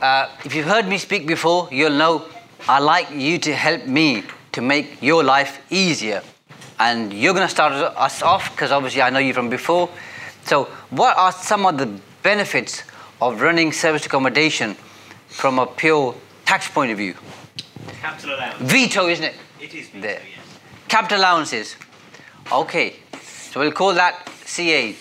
uh, if you've heard me speak before, you'll know I like you to help me to make your life easier. And you're going to start us off because obviously I know you from before. So, what are some of the benefits of running service accommodation from a pure tax point of view? Capital allowance. Vito, isn't it? It is Vito, There. yes. Capital allowances. Okay, so we'll call that CA.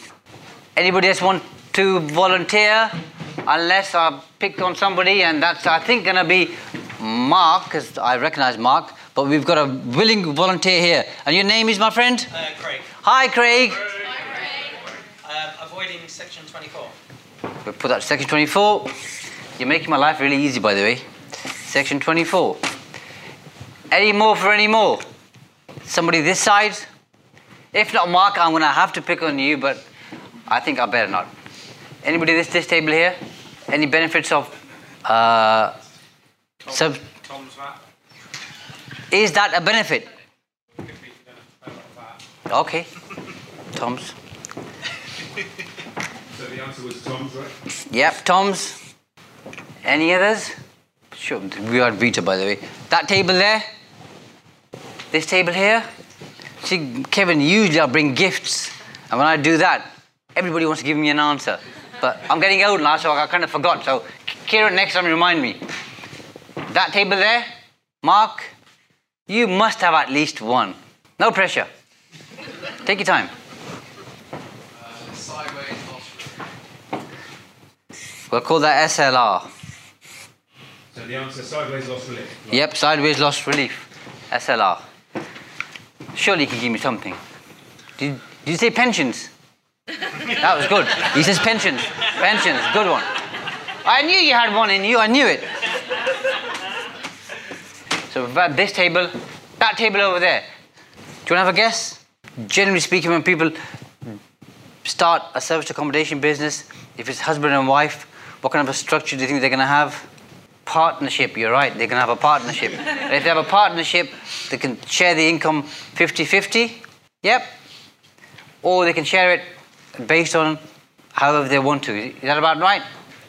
Anybody else want to volunteer? Unless I picked on somebody, and that's I think gonna be Mark, because I recognise Mark. But we've got a willing volunteer here, and your name is my friend. Uh, Craig. Hi, Craig. Um, avoiding section 24. We'll put that to section 24. You're making my life really easy, by the way. Section 24. Any more for any more? Somebody this side? If not, Mark, I'm going to have to pick on you, but I think I better not. Anybody this this table here? Any benefits of? Uh, sub- TOMS VAT. is that a benefit? Could be for VAT. Okay. TOMS. So the answer was TOMS, right? Yep, TOMS. Any others? Sure, we are Vita, by the way. That table there? This table here? See, Kevin, usually I bring gifts, and when I do that, everybody wants to give me an answer. But I'm getting old now, so I kind of forgot. So, Kieran, next time remind me. That table there? Mark? You must have at least one. No pressure. Take your time. Sideways loss relief. We'll call that SLR. So the answer sideways loss relief. Right. Yep, sideways loss relief. SLR. Surely you can give me something. Did, did you say pensions? That was good. He says pensions. Pensions, good one. I knew you had one in you, I knew it. So this table, that table over there. Do you want to have a guess? Generally speaking, when people start a service accommodation business, if it's husband and wife, what kind of a structure do you think they're going to have? Partnership, you're right, they're going to have a partnership. And if they have a partnership, they can share the income 50 50. Yep. Or they can share it based on however they want to. Is that about right?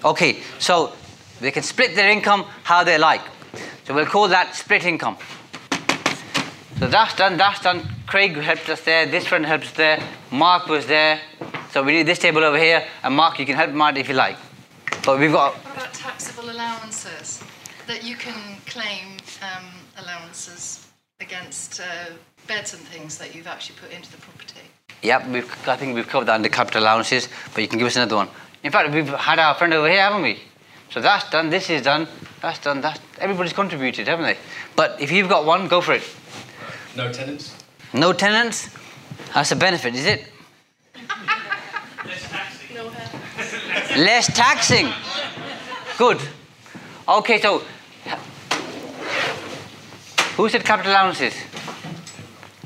Okay, so they can split their income how they like. So we'll call that split income. So that's done, that's done. Craig helped us there, this friend helped us there, Mark was there. So we need this table over here, and Mark, you can help out if you like. But we've got, What about taxable allowances? That you can claim um, allowances against uh, beds and things that you've actually put into the property. Yep, we've, I think we've covered that under capital allowances, but you can give us another one. In fact, we've had our friend over here, haven't we? So that's done, this is done, that's done, that's, everybody's contributed, haven't they? But if you've got one, go for it. No tenants? No tenants? That's a benefit, is it? Less taxing. No Less taxing. Good. Okay, so who said capital allowances?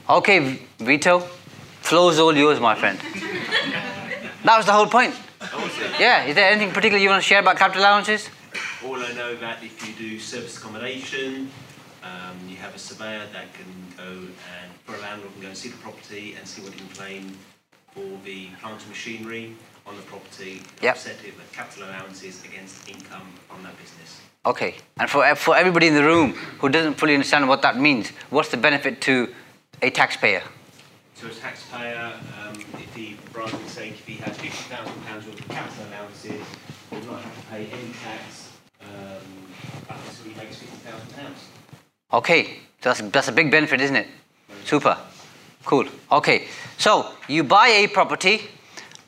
Okay, Vito. Floor's all yours, my friend. That was the whole point. Yeah, is there anything particular you want to share about capital allowances? All I know that if you do service accommodation, um, you have a surveyor that can go and, for a landlord, can go and see the property and see what he can claim for the plant and machinery on the property, Yep. offset it with capital allowances against income from that business. Okay, and for, for everybody in the room who doesn't fully understand what that means, what's the benefit to a taxpayer? So a taxpayer, um, if he, for argument's sake, if he has fifty thousand pounds worth of capital allowances, will not have to pay any tax um, until he makes fifty thousand pounds. Okay, that's, that's a big benefit, isn't it? Super. Cool. Okay, so you buy a property,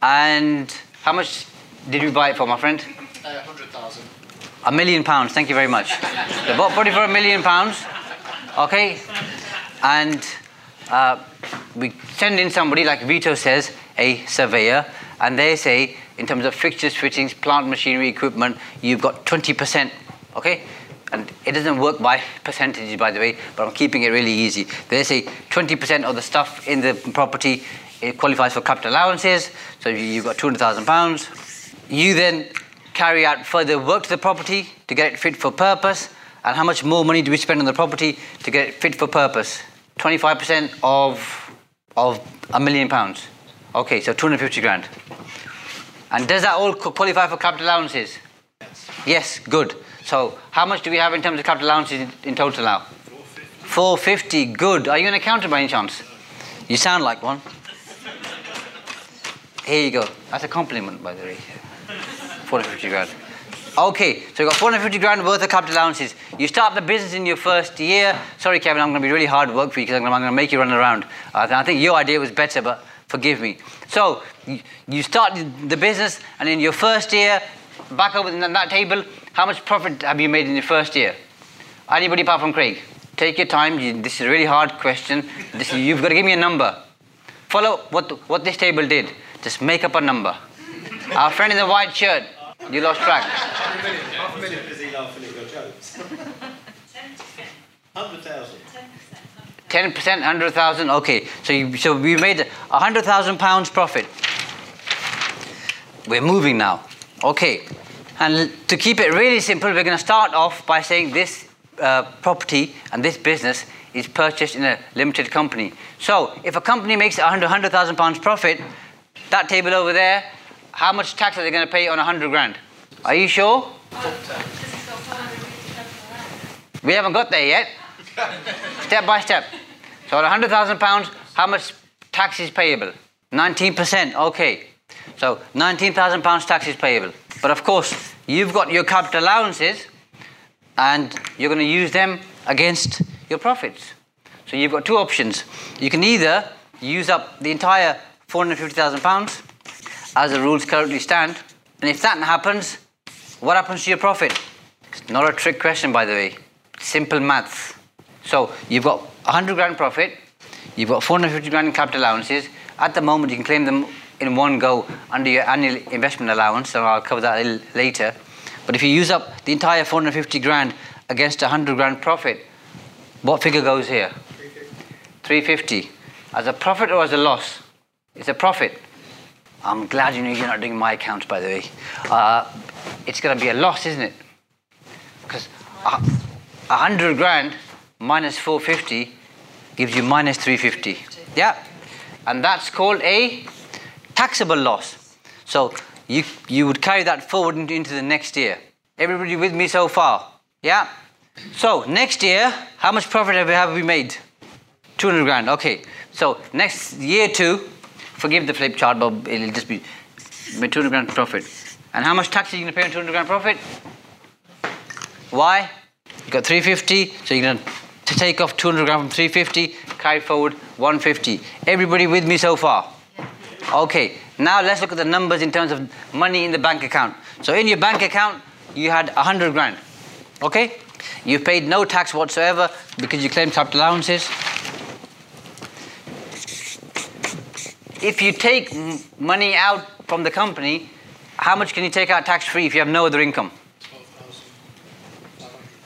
and how much did you buy it for, my friend? Uh, 100,000. A million pounds, thank you very much. They bought property for a million pounds, okay? And uh, we send in somebody, like Vito says, a surveyor, and they say in terms of fixtures, fittings, plant machinery, equipment, you've got 20%. Okay? And it doesn't work by percentages, by the way, but I'm keeping it really easy. They say 20% of the stuff in the property it qualifies for capital allowances. So you- you've got 200,000 pounds. You then carry out further work to the property to get it fit for purpose. And how much more money do we spend on the property to get it fit for purpose? 25% of, of a million pounds. Okay, so 250 grand. And does that all qualify for capital allowances? Yes, Yes, good. So how much do we have in terms of capital allowances in, in total now? 450. Good. Are you an accountant by any chance? You sound like one. Here you go. That's a compliment, by the way. 450 grand. Okay, so you've got 450 grand worth of capital allowances. You start the business in your first year. Sorry, Kevin, I'm going to be really hard work for you because I'm going to make you run around. Uh, I think your idea was better, but forgive me. So you, start the business, and in your first year, back over in that table, how much profit have you made in your first year? Anybody apart from Craig? Take your time. This is a really hard question. This, you've got to give me a number. Follow what, what this table did. Just make up a number. Our friend in the white shirt, you lost track. Is he laughing at your jokes? 100,000. 10%, 100,000. Okay, so you, so we made a 100,000 pounds profit. We're moving now. Okay, and to keep it really simple, we're going to start off by saying this uh, property and this business is purchased in a limited company. So if a company makes 100 100,000 pounds profit, that table over there, how much tax are they going to pay on 100 grand? Are you sure? We haven't got there yet. step by step. So at 100,000 pounds, how much tax is payable? 19%. Okay. So 19,000 pounds tax is payable. But of course, you've got your capital allowances and you're going to use them against your profits. So you've got two options. You can either use up the entire 450,000 pounds as the rules currently stand, and if that happens, what happens to your profit? It's not a trick question, by the way. Simple maths. So you've got 100 grand profit, you've got 450 grand in capital allowances. At the moment, you can claim them in one go under your annual investment allowance, so I'll cover that a little later. But if you use up the entire 450 grand against 100 grand profit, what figure goes here? 350. 350. As a profit or as a loss? It's a profit. I'm glad you know you're not doing my account, by the way. Uh, it's going to be a loss, isn't it? Because a, a hundred grand minus 450 gives you minus 350. Yeah, and that's called a taxable loss. So you you would carry that forward into, into the next year. Everybody with me so far? Yeah. So next year, how much profit have we, have we made? 200 grand. Okay. So next year two, forgive the flip chart, but it'll just be 200 grand profit. And how much tax are you going to pay on 200 grand profit? Why? You got 350, so you're going to take off 200 grand from 350, carry forward 150. Everybody with me so far? Okay, now let's look at the numbers in terms of money in the bank account. So in your bank account, you had 100 grand. Okay? You paid no tax whatsoever because you claimed capital allowances. If you take money out from the company, how much can you take out tax free if you have no other income?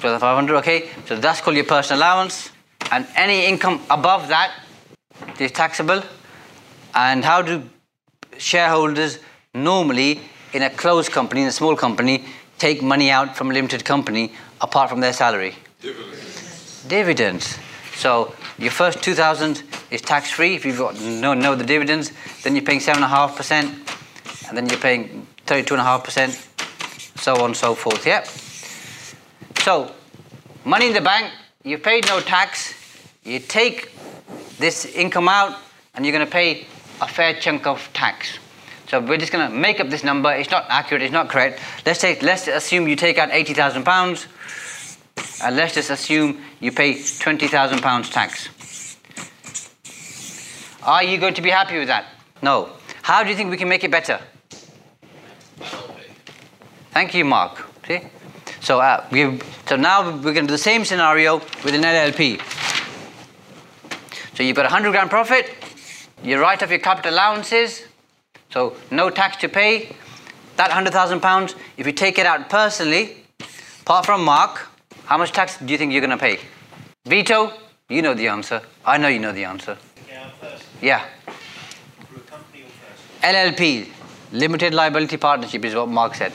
12,500, okay? So that's called your personal allowance. And any income above that is taxable. And how do shareholders normally in a closed company, in a small company, take money out from a limited company apart from their salary? Dividends. Dividends. So your first 2,000 is tax free if you've got no, no the dividends. Then you're paying 7.5%, and then you're paying 32.5%, so on and so forth. Yep. So, money in the bank, you paid no tax, you take this income out, and you're going to pay a fair chunk of tax. So we're just going to make up this number. It's not accurate. It's not correct. Let's take. Let's assume you take out eighty thousand pounds, let's just assume you pay twenty thousand pounds tax. Are you going to be happy with that? No. How do you think we can make it better? Thank you, Mark. See? So, uh, we so now we're going to do the same scenario with an LLP. So you've got a 100 grand profit, you write off your capital allowances, So no tax to pay. That hundred thousand pounds, if you take it out personally, apart from Mark, how much tax do you think you're going to pay? Vito, you know the answer. I know you know the answer. Yeah, LLP, limited liability partnership, is what Mark said.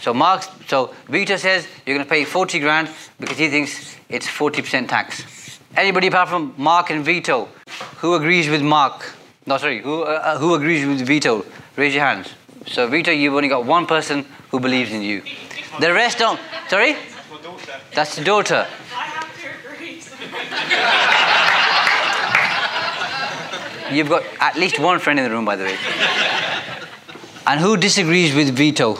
So Mark, so Vito says you're going to pay 40 grand because he thinks it's 40% tax. Anybody apart from Mark and Vito, who agrees with Mark? No, sorry, who uh, uh, who agrees with Vito? Raise your hands. So Vito, you've only got one person who believes in you. The rest don't. Sorry, that's the daughter. I have to agree. You've got at least one friend in the room, by the way. And who disagrees with Vito?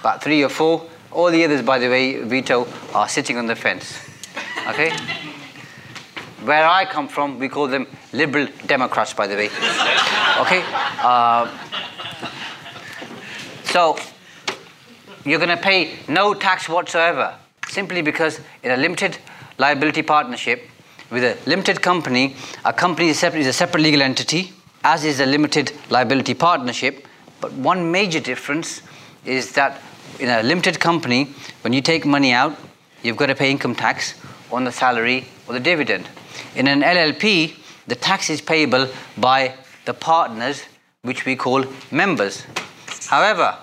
About three or four. All the others, by the way, Vito, are sitting on the fence. Okay? Where I come from, we call them liberal Democrats, by the way. Okay? Uh, so, you're going to pay no tax whatsoever simply because in a limited liability partnership with a limited company, a company is, a separate legal entity, as is a limited liability partnership. But one major difference is that in a limited company, when you take money out, you've got to pay income tax on the salary or the dividend. In an LLP, the tax is payable by the partners, which we call members. However,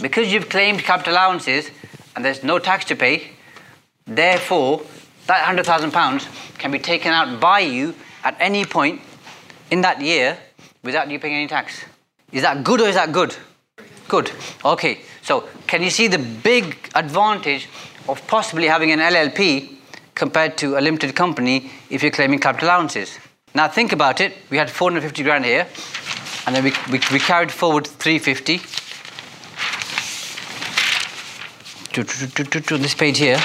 because you've claimed capital allowances and there's no tax to pay, therefore that hundred thousand pounds can be taken out by you at any point in that year without you paying any tax. Is that good or is that good? Good. Okay. So can you see the big advantage of possibly having an LLP compared to a limited company if you're claiming capital allowances? Now think about it. We had 450 grand here, and then we, we, we carried forward 350 to, to, to, to, to this page here.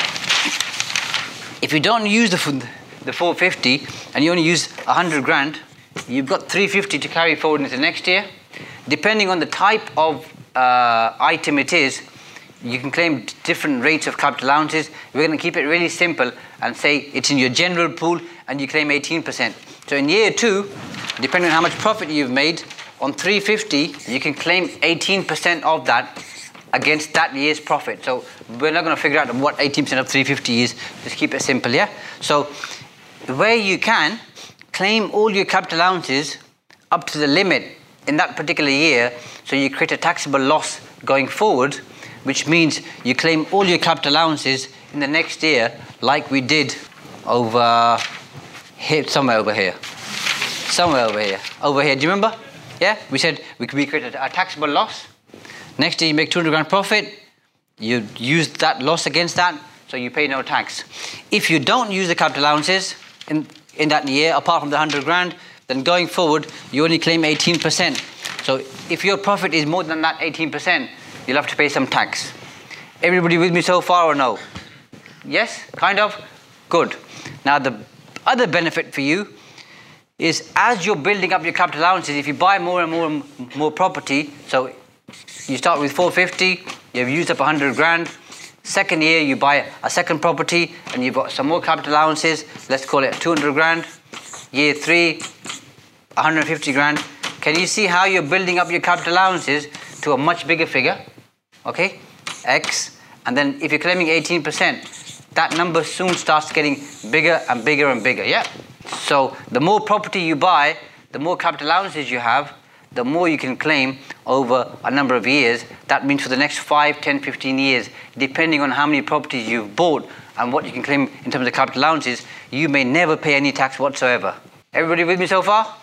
If you don't use the, the 450 and you only use 100 grand, you've got 350 to carry forward into next year. Depending on the type of uh, item it is, you can claim different rates of capital allowances. We're going to keep it really simple and say it's in your general pool and you claim 18%. So in year two, depending on how much profit you've made, on 350, you can claim 18% of that against that year's profit. So we're not going to figure out what 18% of 350 is. Just keep it simple, yeah? So where you can, claim all your capital allowances up to the limit in that particular year, so you create a taxable loss going forward, which means you claim all your capital allowances in the next year, like we did over here, somewhere over here. Somewhere over here. Over here, do you remember? Yeah? We said we, we created a taxable loss. Next year you make 200 grand profit, you use that loss against that, so you pay no tax. If you don't use the capital allowances in, in that year, apart from the 100 grand, then going forward, you only claim 18%. So if your profit is more than that 18%, you'll have to pay some tax. Everybody with me so far or no? Yes? Kind of? Good. Now, the other benefit for you is as you're building up your capital allowances, if you buy more and more and more property, so you start with 450, you've used up 100 grand. Second year, you buy a second property and you've got some more capital allowances, let's call it 200 grand. Year three, 150 grand. Can you see how you're building up your capital allowances to a much bigger figure? Okay, X. And then if you're claiming 18%, that number soon starts getting bigger and bigger and bigger, yeah? So the more property you buy, the more capital allowances you have, the more you can claim over a number of years. That means for the next 5, 10, 15 years, depending on how many properties you've bought and what you can claim in terms of capital allowances, you may never pay any tax whatsoever. Everybody with me so far?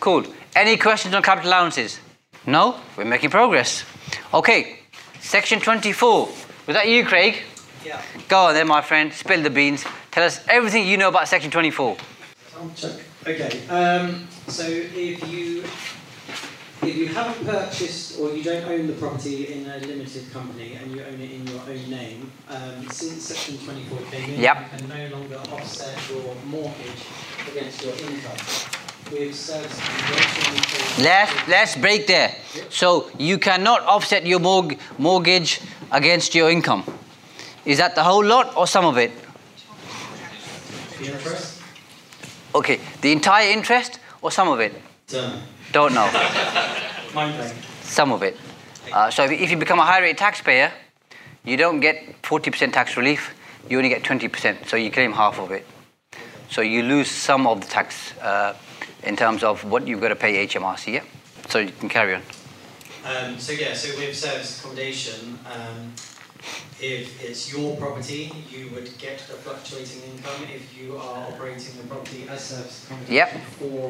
Cool. Any questions on capital allowances? No? We're making progress. Okay, section 24. Was that you, Craig? Yeah. Go on then, my friend. Spill the beans. Tell us everything you know about section 24. Okay, um, so if you if you haven't purchased or you don't own the property in a limited company and you own it in your own name, um, since Section 24 came in, Yep. you can no longer offset your mortgage against your income. Let's, let's break there. So you cannot offset your morg- mortgage against your income. Is that the whole lot or some of it? Okay, the entire interest or some of it? Don't know. Some of it. Uh, so if, you become a high rate taxpayer, you don't get 40% tax relief, you only get 20%, so you claim half of it. So you lose some of the tax uh, in terms of what you've got to pay HMRC, yeah? So you can carry on. Um, so yeah, so with service accommodation, um, if it's your property, you would get a fluctuating income. If you are operating the property as service accommodation Yep. for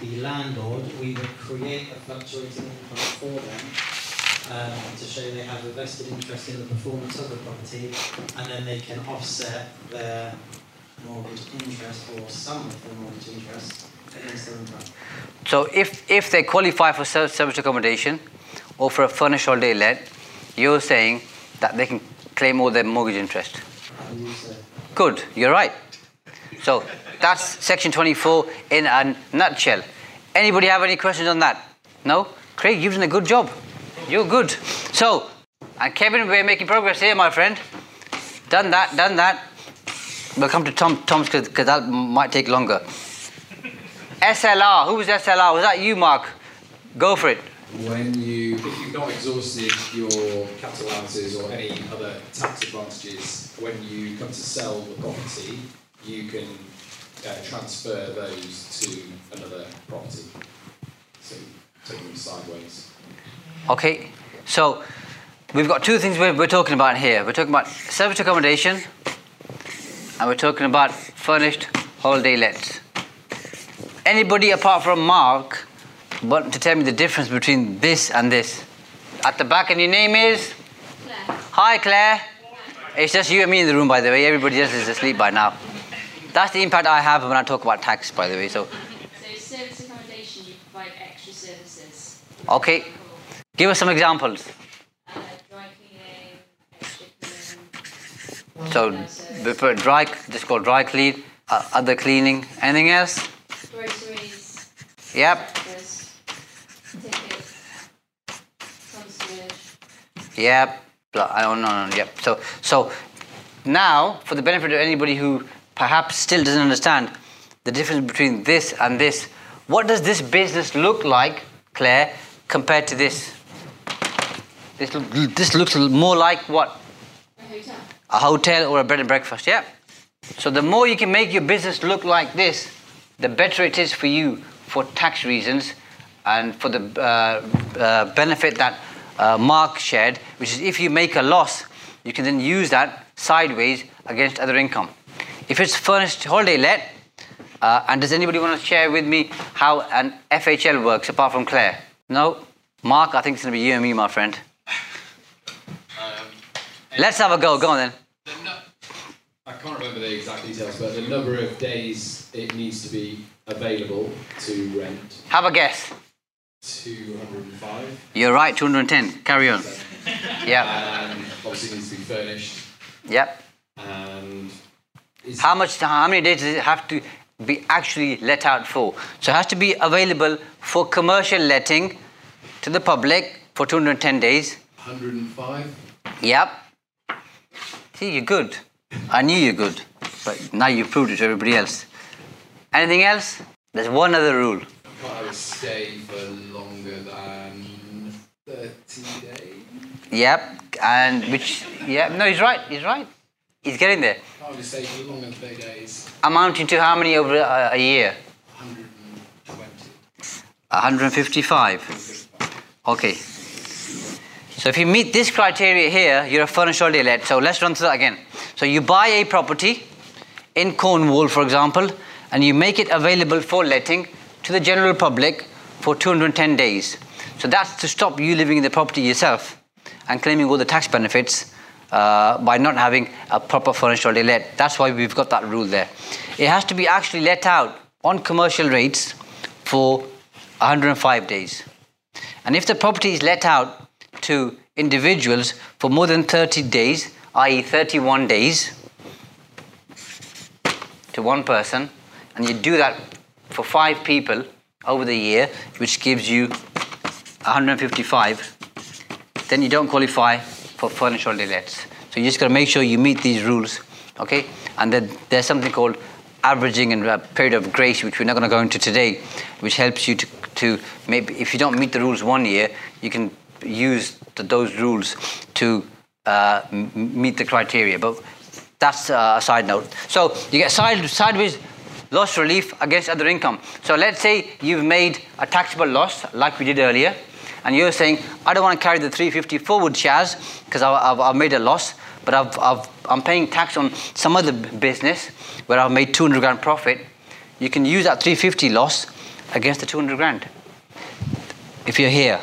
the landlord, we would create a fluctuating income for them um, to show they have a vested interest in the performance of the property, and then they can offset their mortgage interest or some of their mortgage interest against their income. So if, if they qualify for service accommodation or for a furnished holiday let, you're saying that they can claim all their mortgage interest. Good, you're right. So that's section 24 in a nutshell. Anybody have any questions on that? No? Craig, you've done a good job. You're good. So, and Kevin, we're making progress here, my friend. Done that, done that. We'll come to Tom, TOMS because that might take longer. SLR, who was SLR? Was that you, Mark? Go for it. When you, if you've not exhausted your capital allowances or any other tax advantages, when you come to sell the property, you can uh, transfer those to another property. So take them sideways. Okay, so we've got two things we're, we're talking about here. We're talking about service accommodation and we're talking about furnished holiday lets. Anybody apart from Mark want to tell me the difference between this and this? At the back, and your name is? Claire. Hi, Claire. It's just you and me in the room, by the way. Everybody else is asleep by now. That's the impact I have when I talk about tax, by the way. So, So service accommodation, you provide extra services. okay, give us some examples. Uh, dry cleaning, extra cleaning. So, put dry, just called dry clean, uh, other cleaning. Anything else? groceries, Yep, breakfast, concierge. yep. I don't know, no, yep. So, so now, for the benefit of anybody who perhaps still doesn't understand the difference between this and this, what does this business look like, Claire, compared to this? This, this looks more like what? A hotel. a hotel or a bed and breakfast, yeah? So the more you can make your business look like this, the better it is for you for tax reasons and for the uh, uh, benefit that uh, Mark shared, which is if you make a loss, you can then use that sideways against other income. If it's furnished holiday let, uh, and does anybody want to share with me how an FHL works apart from Claire? No? Mark, I think it's going to be you and me, my friend. Let's have a go. Go on then. The nu- I can't remember the exact details, but the number of days it needs to be available to rent, Have a guess. 205. You're right, 210. Carry on. Yeah. Um, obviously needs to be furnished. Yep. And How much? How many days does it have to be actually let out for? So it has to be available for commercial letting to the public for 210 days. 105. Yep. See, you're good. I knew you're good, but now you've proved it to everybody else. Anything else? There's one other rule. Can't have a stay for longer than 30 days. Yep. And which? Yeah. No, he's right. He's right. He's getting there. Can't have stay for longer than 30 days. Amounting to how many over a, a year? 120. 155. Okay. So if you meet this criteria here, you're a furnished holiday let. So let's run through that again. So you buy a property in Cornwall, for example, and you make it available for letting to the general public for 210 days. So that's to stop you living in the property yourself and claiming all the tax benefits uh, by not having a proper furnished holiday let. That's why we've got that rule there. It has to be actually let out on commercial rates for 105 days. And if the property is let out to individuals for more than 30 days, i.e., 31 days to one person, and you do that for five people over the year, which gives you 155, then you don't qualify for furnished holiday lets. So you just got to make sure you meet these rules, okay? And then there's something called averaging and a period of grace, which we're not going to go into today, which helps you to to maybe if you don't meet the rules one year, you can use the, those rules to uh, meet the criteria. But that's uh, a side note. So you get side, sideways loss relief against other income. So let's say you've made a taxable loss, like we did earlier, and you're saying, I don't want to carry the 350 forward shares because I've, I've, made a loss, but I've, I've, I'm paying tax on some other business where I've made 200 grand profit. You can use that 350 loss against the 200 grand. If you're here.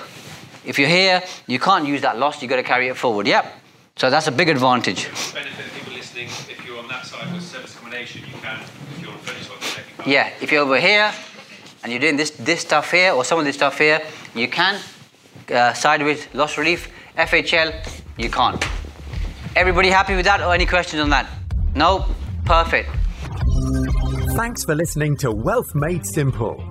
If you're here, you can't use that loss, you've got to carry it forward. Yep. So that's a big advantage. Benefit people listening, if you're on that side with service you can, if you're on Furnish one, then you can't. Yeah, if you're over here and you're doing this, this stuff here or some of this stuff here, you can. Uh, sideways loss relief, FHL, you can't. Everybody happy with that or any questions on that? No? Perfect. Thanks for listening to Wealth Made Simple.